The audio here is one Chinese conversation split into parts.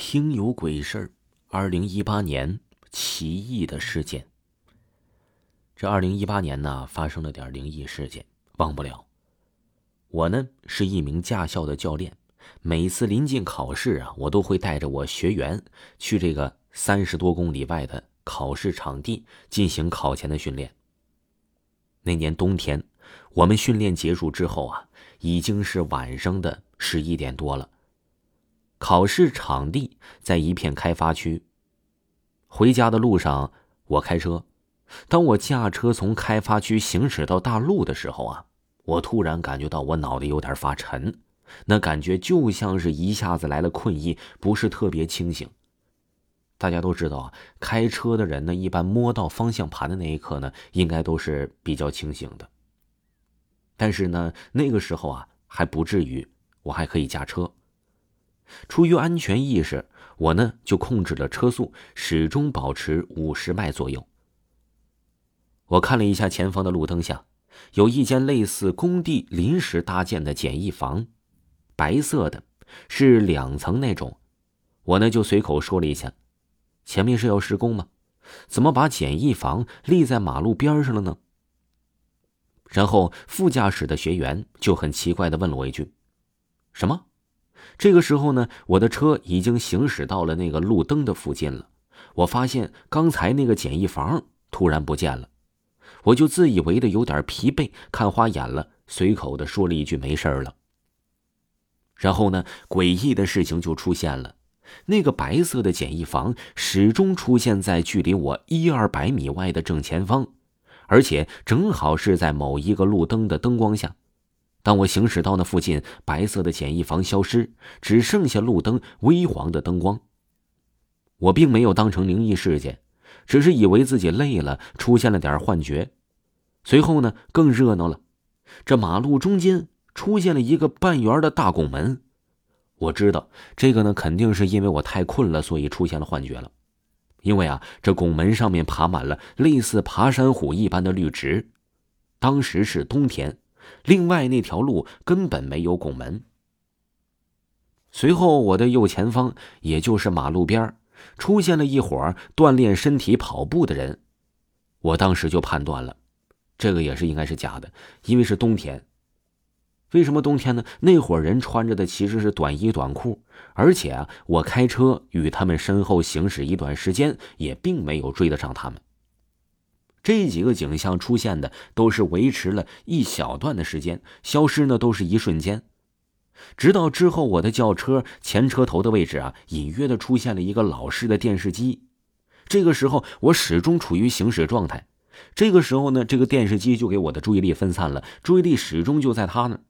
听有鬼事儿，二零一八年奇异的事件。这二零一八年呢，发生了点灵异事件，忘不了。我呢是一名驾校的教练，每次临近考试啊，我都会带着我学员去这个三十多公里外的考试场地进行考前的训练。那年冬天，我们训练结束之后啊，已经是晚上的十一点多了。考试场地在一片开发区。回家的路上，我开车。当我驾车从开发区行驶到大路的时候啊，我突然感觉到我脑袋有点发沉，那感觉就像是一下子来了困意，不是特别清醒。大家都知道啊，开车的人呢，一般摸到方向盘的那一刻呢，应该都是比较清醒的。但是呢，那个时候啊，还不至于，我还可以驾车。出于安全意识，我呢就控制了车速，始终保持五十迈左右。我看了一下前方的路灯下，有一间类似工地临时搭建的简易房，白色的，是两层那种。我呢就随口说了一下：“前面是要施工吗？怎么把简易房立在马路边上了呢？”然后副驾驶的学员就很奇怪的问了我一句：“什么？”这个时候呢，我的车已经行驶到了那个路灯的附近了。我发现刚才那个简易房突然不见了，我就自以为的有点疲惫，看花眼了，随口的说了一句“没事了”。然后呢，诡异的事情就出现了，那个白色的简易房始终出现在距离我一二百米外的正前方，而且正好是在某一个路灯的灯光下。当我行驶到那附近，白色的简易房消失，只剩下路灯微黄的灯光。我并没有当成灵异事件，只是以为自己累了，出现了点幻觉。随后呢，更热闹了，这马路中间出现了一个半圆的大拱门。我知道这个呢，肯定是因为我太困了，所以出现了幻觉了。因为啊，这拱门上面爬满了类似爬山虎一般的绿植，当时是冬天。另外那条路根本没有拱门。随后，我的右前方，也就是马路边出现了一伙锻炼身体跑步的人。我当时就判断了，这个也是应该是假的，因为是冬天。为什么冬天呢？那伙人穿着的其实是短衣短裤，而且啊，我开车与他们身后行驶一段时间，也并没有追得上他们。这几个景象出现的都是维持了一小段的时间，消失呢都是一瞬间，直到之后我的轿车前车头的位置啊，隐约的出现了一个老式的电视机。这个时候我始终处于行驶状态，这个时候呢，这个电视机就给我的注意力分散了，注意力始终就在它那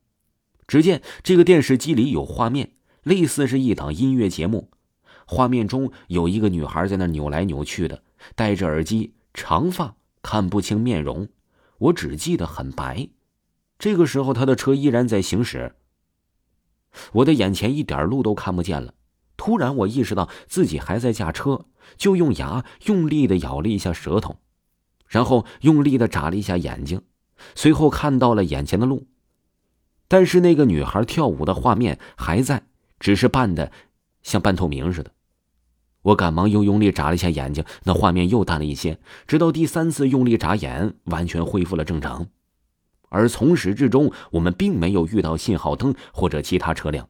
只见这个电视机里有画面，类似是一档音乐节目，画面中有一个女孩在那扭来扭去的，戴着耳机，长发。看不清面容，我只记得很白。这个时候，他的车依然在行驶。我的眼前一点路都看不见了。突然，我意识到自己还在驾车，就用牙用力的咬了一下舌头，然后用力的眨了一下眼睛，随后看到了眼前的路。但是那个女孩跳舞的画面还在，只是半的像半透明似的。我赶忙又用力眨了一下眼睛，那画面又淡了一些，直到第三次用力眨眼，完全恢复了正常。而从始至终，我们并没有遇到信号灯或者其他车辆。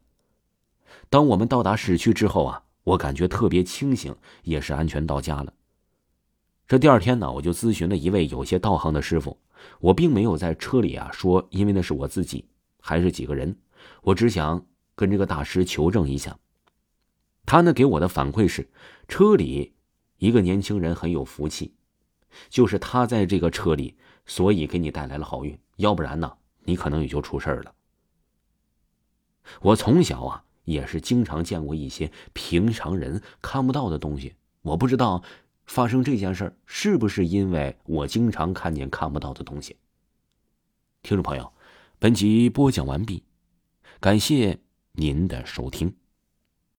当我们到达市区之后啊，我感觉特别清醒，也是安全到家了。这第二天呢，我就咨询了一位有些道行的师傅。我并没有在车里啊说，因为那是我自己，还是几个人，我只想跟这个大师求证一下。他呢给我的反馈是，车里一个年轻人很有福气，就是他在这个车里，所以给你带来了好运。要不然呢，你可能也就出事了。我从小啊也是经常见过一些平常人看不到的东西，我不知道发生这件事是不是因为我经常看见看不到的东西。听众朋友，本集播讲完毕，感谢您的收听。